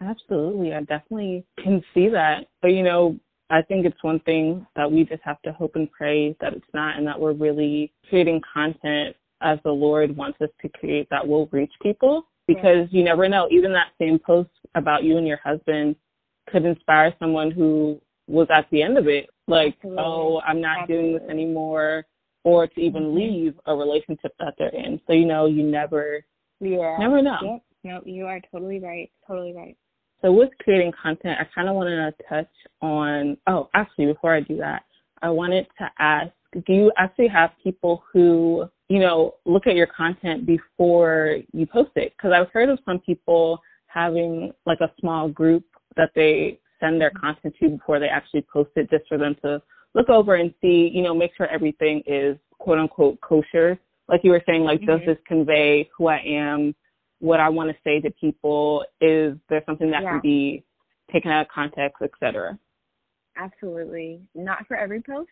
Absolutely. I definitely can see that. But you know I think it's one thing that we just have to hope and pray that it's not and that we're really creating content as the Lord wants us to create that will reach people because you never know. Even that same post about you and your husband could inspire someone who was at the end of it, like, Absolutely. oh, I'm not Absolutely. doing this anymore, or to even mm-hmm. leave a relationship that they're in. So, you know, you never, yeah. never know. Yep. No, you are totally right. Totally right. So with creating content, I kind of wanted to touch on, oh, actually, before I do that, I wanted to ask, do you actually have people who, you know, look at your content before you post it? Because I've heard of some people having like a small group that they send their content to before they actually post it just for them to look over and see, you know, make sure everything is quote unquote kosher. Like you were saying, like, mm-hmm. does this convey who I am? What I want to say to people? Is there something that yeah. can be taken out of context, etc.? Absolutely. Not for every post,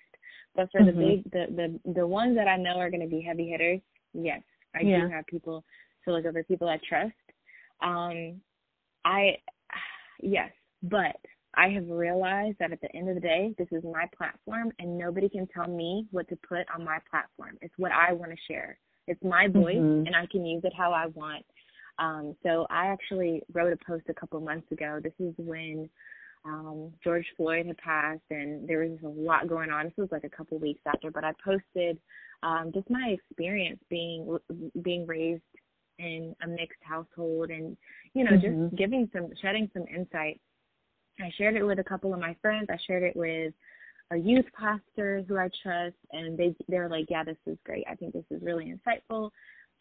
but for mm-hmm. the big the, the the ones that I know are gonna be heavy hitters, yes. I yeah. do have people to look over people I trust. Um I yes, but I have realized that at the end of the day, this is my platform and nobody can tell me what to put on my platform. It's what I want to share. It's my voice mm-hmm. and I can use it how I want. Um, so I actually wrote a post a couple months ago. This is when um, George Floyd had passed, and there was a lot going on. This was like a couple weeks after, but I posted um, just my experience being being raised in a mixed household, and you know, mm-hmm. just giving some shedding some insight. I shared it with a couple of my friends. I shared it with a youth pastor who I trust, and they they're like, "Yeah, this is great. I think this is really insightful."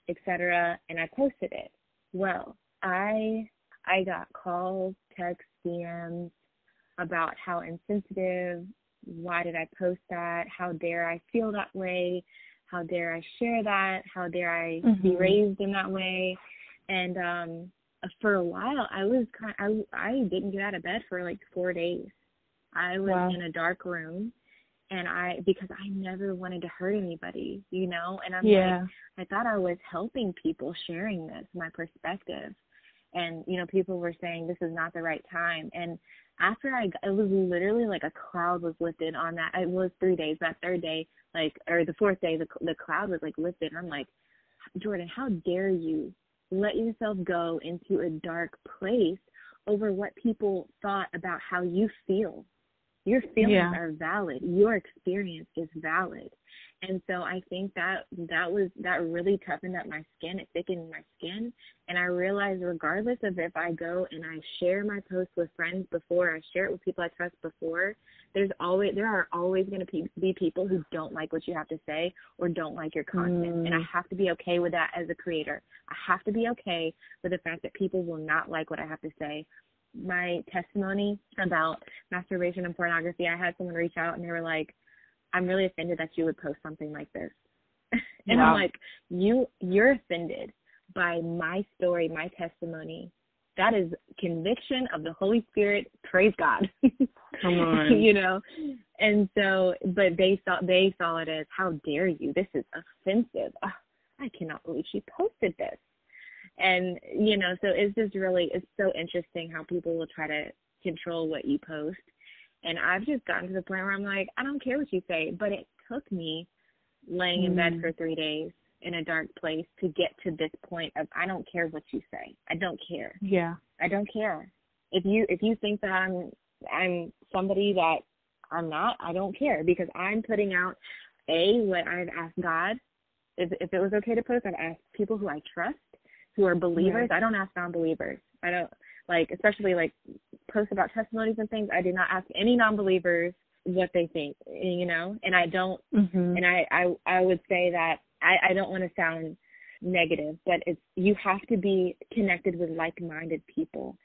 etc. And I posted it. Well, I I got calls, texts, DMs about how insensitive, why did I post that, how dare I feel that way, how dare I share that, how dare I mm-hmm. be raised in that way. And um for a while I was kind of, I I didn't get out of bed for like 4 days. I was wow. in a dark room and I because I never wanted to hurt anybody, you know, and I'm yeah. like I thought I was helping people sharing this, my perspective. and you know people were saying this is not the right time and after I it was literally like a cloud was lifted on that it was 3 days that third day like or the fourth day the the cloud was like lifted I'm like Jordynn how dare you let yourself go into a dark place over what people thought about how you feel your feelings yeah. are valid your experience is valid and so I think that that was that really toughened up my skin. It thickened my skin, and I realized regardless of if I go and I share my posts with friends before, I share it with people I trust before, there's always there are always going to be people who don't like what you have to say or don't like your content, mm. and I mm. have to be okay with that as a creator. I have to be okay with the fact that people will not like what I have to say my testimony about masturbation and pornography, I had someone reach out and they were like, I'm really offended that you would post something like this. and I'm like, you you're offended by my story, my testimony. That is conviction of the Holy Spirit. Praise God. Come on. you know. And so but they saw they saw it as how dare you? This is offensive. Oh, I cannot believe she posted this. And you know, so it's just really it's so interesting how people will try to control what you post and I've just gotten to the point where I'm like, I don't care what you say. But it took me laying in bed mm. for three days in a dark place to get to this point of I don't care what you say. I don't care. Yeah. I don't care. If you if you think that I'm I'm somebody that I'm not, I don't care because I'm putting out a what I've asked God. If if it was okay to post, I've asked people who I trust, who are believers. Right. I don't ask non-believers. I don't like especially like posts about testimonies and things, I do not ask any non-believers what they think, you know, and I don't, mm-hmm. and I, I, I would say that I, I don't want to sound negative, but it's, you have to be connected with like-minded people.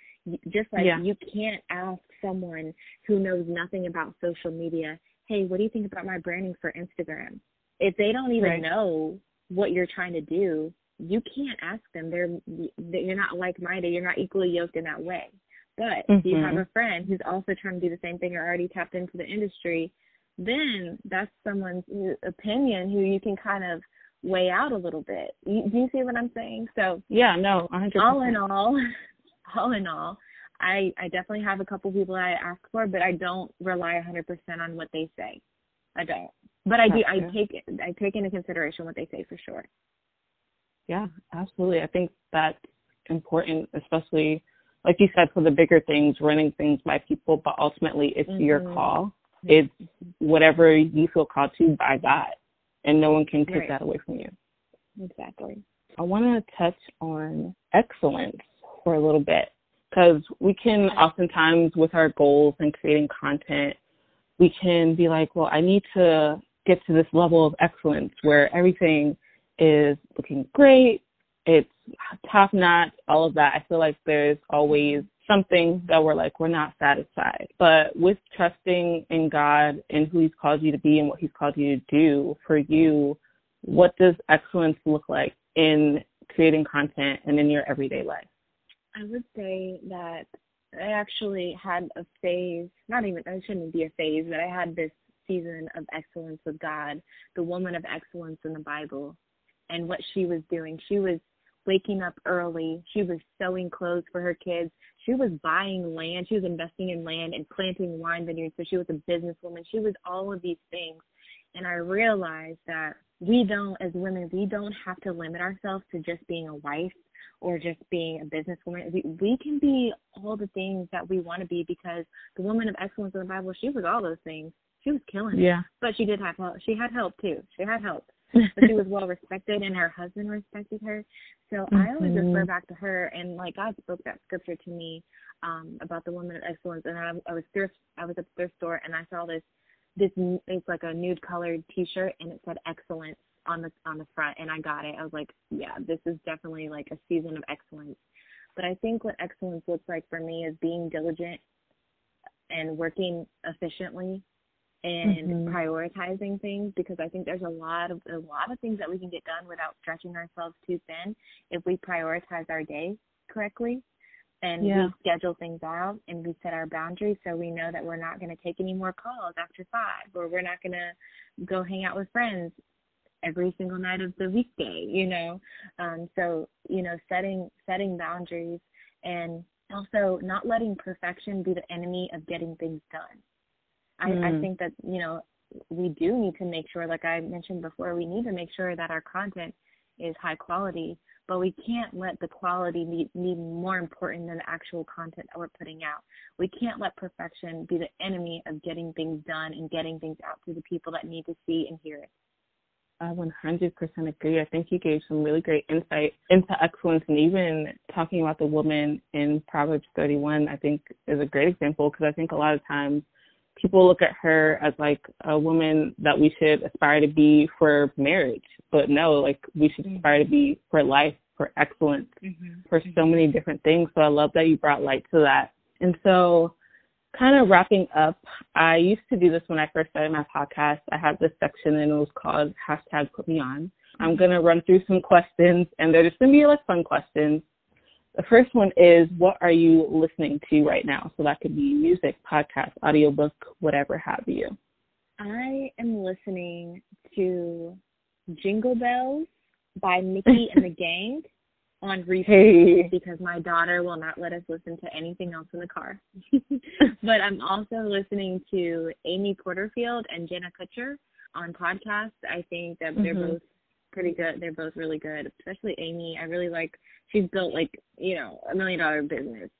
Just like yeah. you can't ask someone who knows nothing about social media, hey, what do you think about my branding for Instagram? If they don't even right. know what you're trying to do, you can't ask them. They're you're not like-minded. You're not equally yoked in that way. But mm-hmm. if you have mm-hmm. a friend who's also trying to do the same thing or already tapped into the industry, then that's someone's opinion who you can kind of weigh out a little bit. You, do you see what I'm saying? So yeah, no, 100%. all in all, all in all, I I definitely have a couple people I ask for, but I don't rely 100% on what they say. I don't. But I do. I take I take into consideration what they say for sure. Yeah, absolutely. I think that's important, especially like you said, for the bigger things, running things by people, but ultimately it's mm-hmm. your call. It's whatever you feel called to by God, and no one can take right. that away from you. Exactly. I want to touch on excellence for a little bit because we can oftentimes, with our goals and creating content, we can be like, well, I need to get to this level of excellence where everything is looking great, it's top notch, all of that. I feel like there's always something that we're like, we're not satisfied. But with trusting in God and who He's called you to be and what He's called you to do for you, what does excellence look like in creating content and in your everyday life? I would say that I actually had a phase, not even, it shouldn't be a phase, but I had this season of excellence with God, the woman of excellence in the Bible, and what she was doing. She was waking up early. She was sewing clothes for her kids. She was buying land. She was investing in land and planting wine vineyards. So she was a businesswoman. She was all of these things. And I realized that we don't, as women, we don't have to limit ourselves to just being a wife or just being a businesswoman. We, we can be all the things that we want to be because the woman of excellence in the Bible, she was all those things. She was killing it. Yeah. But she did have help. She had help too. She had help but she was well respected and her husband respected her. So mm-hmm. I always refer mm-hmm. back to her and like God spoke that scripture to me um about the woman of excellence and I, I was thrift I was at the thrift store and I saw this this it's like a nude colored t-shirt and it said excellence on the on the front and I got it. I was like, yeah, this is definitely like a season of excellence. But I think what excellence looks like for me is being diligent and working efficiently and mm-hmm. prioritizing things because I think there's a lot of a lot of things that we can get done without stretching ourselves too thin if we prioritize our day correctly and yeah. we schedule things out and we set our boundaries so we know that we're not going to take any more calls after five or we're not going to go hang out with friends every single night of the weekday you know um so you know setting setting boundaries and also not letting perfection be the enemy of getting things done. I, mm. I think that, you know, we do need to make sure, like I mentioned before, we need to make sure that our content is high quality, but we can't let the quality be, be more important than the actual content that we're putting out. We can't let perfection be the enemy of getting things done and getting things out to the people that need to see and hear it. I 100% agree. I think you gave some really great insight into excellence, and even talking about the woman in Proverbs 31, I think is a great example because I think a lot of times people look at her as like a woman that we should aspire to be for marriage, but no, like we should mm-hmm. aspire to be for life, for excellence, mm-hmm. for so many different things. So I love that you brought light to that. And so kind of wrapping up, I used to do this when I first started my podcast. I had this section and it was called hashtag put me on. I'm going to run through some questions and they're just going to be like fun questions. The first one is what are you listening to right now? So that could be music, podcast, audiobook, whatever have you. I am listening to Jingle Bells by Nikki and the Gang on repeat hey. because my daughter will not let us listen to anything else in the car. but I'm also listening to Amy Porterfield and Jenna Kutcher on podcasts. I think that they're mm-hmm. both pretty good. They're both really good, especially Amy. I really like she's built like, you know, a million dollar business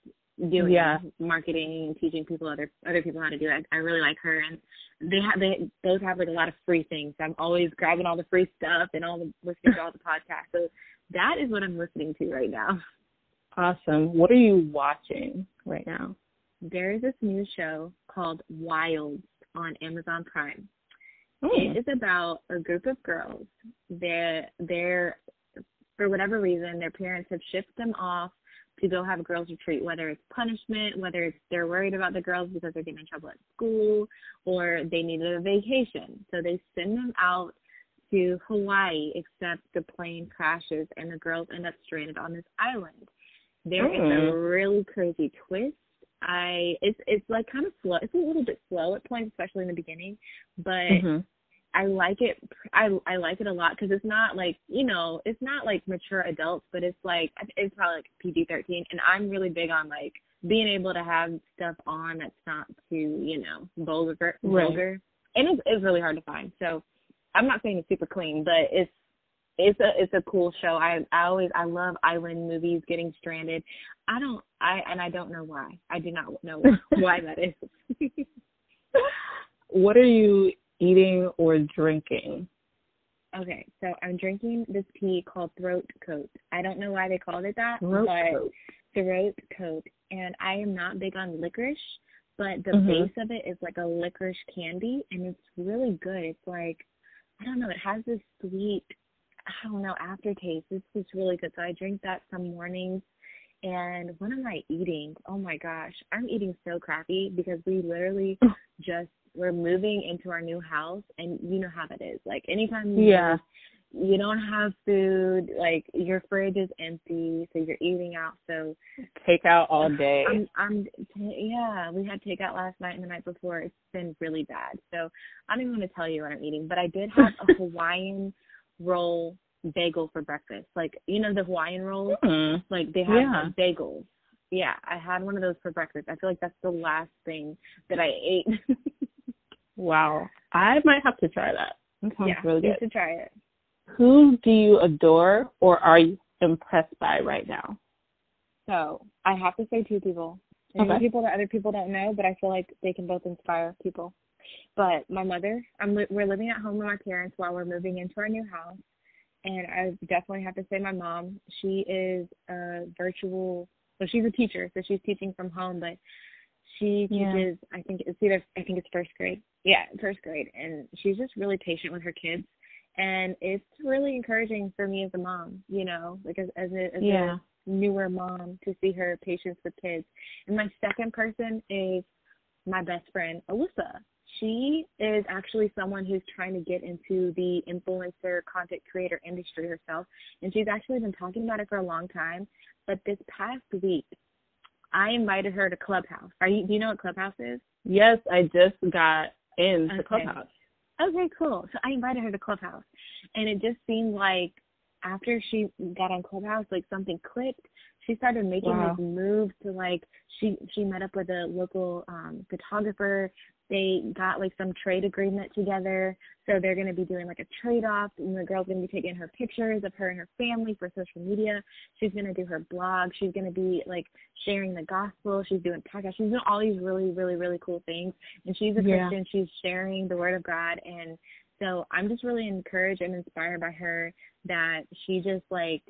doing yeah. marketing and teaching people other other people how to do it. I, really like her and they have they both have like a lot of free things. I'm always grabbing all the free stuff and all the listening to all the podcasts. So that is what I'm listening to right now. Awesome. What are you watching right now? There is this new show called Wild on Amazon Prime. Mm. It is about a group of girls. They're they're for whatever reason their parents have shipped them off to go have a girls retreat, whether it's punishment, whether it's they're worried about the girls because they're getting in trouble at school, or they needed a vacation. So they send them out to Hawaii, except the plane crashes and the girls end up stranded on this island. There mm. is a hmm. really crazy twist. I it's it's like kind of slow. It's a little bit slow at points, especially in the beginning, but mm-hmm. I like it. I I like it a lot because it's not like you know it's not like mature adults, but it's like it's probably like PG thirteen, and I'm really big on like being able to have stuff on that's not too you know vulgar right. vulgar, and it's it's really hard to find. So I'm not saying it's super clean, but it's it's a it's a cool show. I I always I love island movies, getting stranded. I don't I and I don't know why. I do not know why that is. what are you eating or drinking? Okay, so I'm drinking this tea called Throat Coat. I don't know why they called it that, throat but coat. Throat Coat. And I am not big on licorice, but the mm-hmm. base of it is like a licorice candy, and it's really good. It's like I don't know, it has this sweet, I don't know, aftertaste. This is really good. So I drink that some mornings. And what am I eating? Oh my gosh, I'm eating so crappy because we literally just we're moving into our new house, and you know how that is. Like anytime you yeah. You don't have food, like your fridge is empty, so you're eating out. So takeout all day. I'm, I'm, yeah, we had takeout last night and the night before. It's been really bad. So I don't even want to tell you what I'm eating, but I did have a Hawaiian roll bagel for breakfast. Like you know the Hawaiian rolls, mm. like they have yeah. bagels. Yeah, I had one of those for breakfast. I feel like that's the last thing that I ate. wow, I might have to try that. That sounds yeah, really good. You should try it. Who do you adore or are you impressed by right now? So I have to say two people. Okay. people that other people don't know, but I feel like they can both inspire people. But my mother, I'm we're living at home with my parents while we're moving into our new house, and I definitely have to say my mom. She is a virtual. Well, she's a teacher, so she's teaching from home, but she teaches. Yeah. I think it's either. I think it's first grade. Yeah, first grade, and she's just really patient with her kids and it's really encouraging for me as a mom, you know, like as, as, a, as yeah. a newer mom to see her patience with kids. And my second person is my best friend, Alyssa. She is actually someone who's trying to get into the influencer content creator industry herself. And she's actually been talking about it for a long time. But this past week, I invited her to Clubhouse. Are you do you know what Clubhouse is? Yes, I just got into okay. Clubhouse okay, cool. So I invited her to Clubhouse, and it just seemed like after she got on Clubhouse, like something clicked. She started making wow. like moves to like she she met up with a local um photographer. They got like some trade agreement together. So they're going to be doing like a trade off and the girl's going to be taking her pictures of her and her family for social media. She's going to do her blog. She's going to be like sharing the gospel. She's doing podcasts. She's doing all these really really really cool things. And she's a yeah. christian. She's sharing the word of god. And so i'm just really encouraged and inspired by her that she just like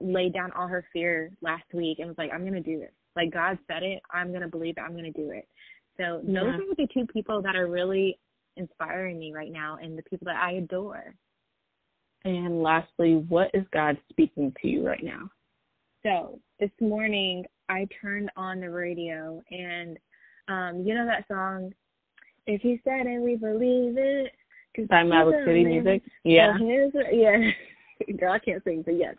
laid down all her fear last week and was like, I'm going to do this. Like God said it, I'm going to believe it, I'm going to do it. So yeah. those are the two people that are really inspiring me right now and the people that I adore. And lastly, what is God speaking to you right now? So this morning I turned on the radio and um, you know that song, If He Said It, We Believe It. Because by Maverick City Music? Yeah. yeah. Girl, I can't sing, but yes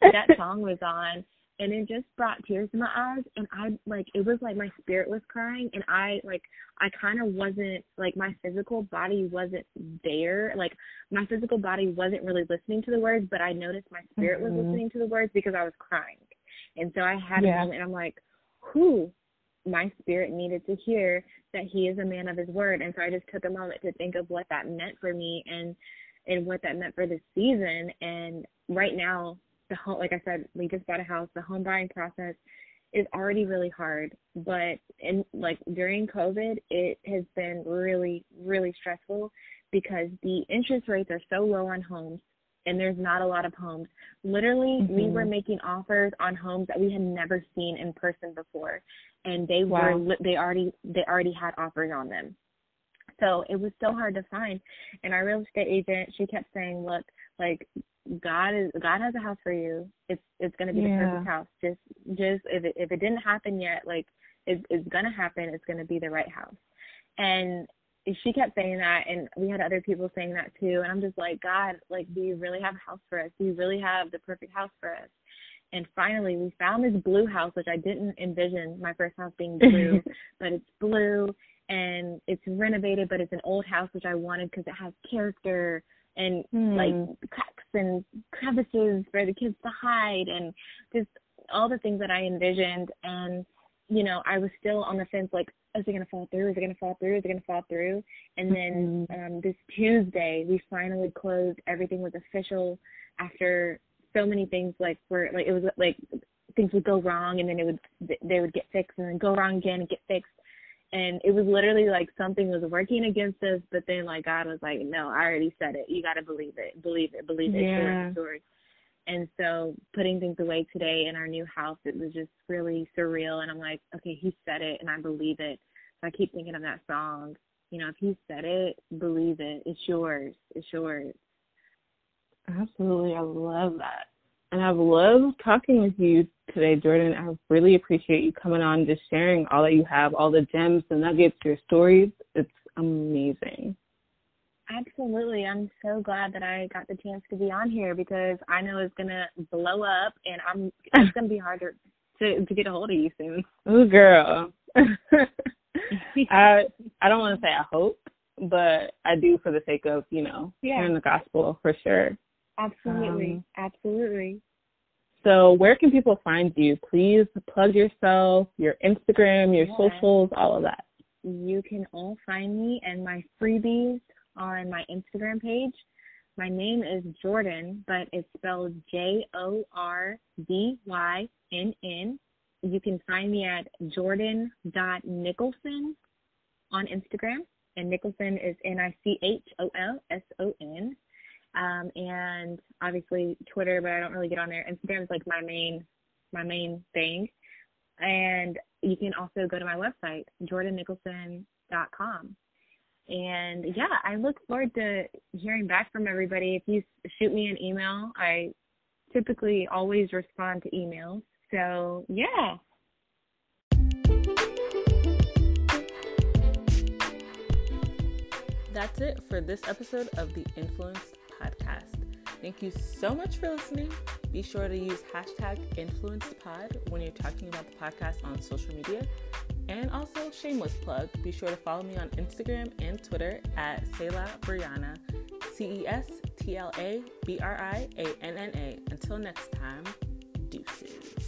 that song was on and it just brought tears to my eyes and i like it was like my spirit was crying and i like i kind of wasn't like my physical body wasn't there like my physical body wasn't really listening to the words but i noticed my spirit mm-hmm. was listening to the words because i was crying and so i had yeah. a moment and i'm like who my spirit needed to hear that he is a man of his word and so i just took a moment to think of what that meant for me and and what that meant for the season and right now the home, like I said, we just bought a house. The home buying process is already really hard, but in like during COVID, it has been really, really stressful because the interest rates are so low on homes and there's not a lot of homes. Literally, mm-hmm. we were making offers on homes that we had never seen in person before, and they wow. were they already they already had offers on them. So it was so hard to find. And our real estate agent, she kept saying, "Look, like God is God has a house for you. It's it's gonna be yeah. the perfect house. Just just if it if it didn't happen yet, like it, it's gonna happen. It's gonna be the right house. And she kept saying that, and we had other people saying that too. And I'm just like, God, like, do you really have a house for us? Do you really have the perfect house for us? And finally, we found this blue house, which I didn't envision my first house being blue, but it's blue and it's renovated, but it's an old house, which I wanted because it has character and mm. like cracks and crevices for the kids to hide and just all the things that I envisioned and you know, I was still on the fence like, is it gonna fall through? Is it gonna fall through? Is it gonna fall through? And then mm-hmm. um this Tuesday we finally closed, everything was official after so many things like were like it was like things would go wrong and then it would they would get fixed and then go wrong again and get fixed and it was literally like something was working against us but then like god was like no i already said it. You got to believe it. Believe it. Believe it. Yeah. sure, sure. and so putting things away today in our new house it was just really surreal and i'm like okay he said it and i believe it. So i keep thinking of that song. You know if he said it believe it. It's yours. It's yours. Absolutely. I love that and I've loved talking with you today, Jordynn. I really appreciate you coming on, just sharing all that you have, all the gems, the nuggets, your stories. It's amazing. Absolutely. I'm so glad that I got the chance to be on here because I know it's gonna blow up and I'm it's gonna be harder to to get a hold of you soon. Ooh girl. I I don't wanna say I hope, but I do for the sake of, you know, yeah. sharing the gospel for sure. Absolutely. Um, Absolutely. So, where can people find you? Please plug yourself, your Instagram, your yeah. socials, all of that. You can all find me and my freebies on my Instagram page. My name is Jordynn, but it's spelled J O R D Y N N. You can find me at jordynn.nicholson on Instagram, and Nicholson is N I C H O L S O N um, and obviously Twitter, but I don't really get on there. Instagram is like my main my main thing. And you can also go to my website, jordynnnicholson.com. And yeah, I look forward to hearing back from everybody. If you shoot me an email, I typically always respond to emails. So yeah. That's it for this episode of the Influenced podcast. Thank you so much for listening. Be sure to use hashtag InfluencedPod when you're talking about the podcast on social media. And also, shameless plug, be sure to follow me on Instagram and Twitter at C'est la Brianna, C E S T L A B R I A N N A. Until next time, deuces.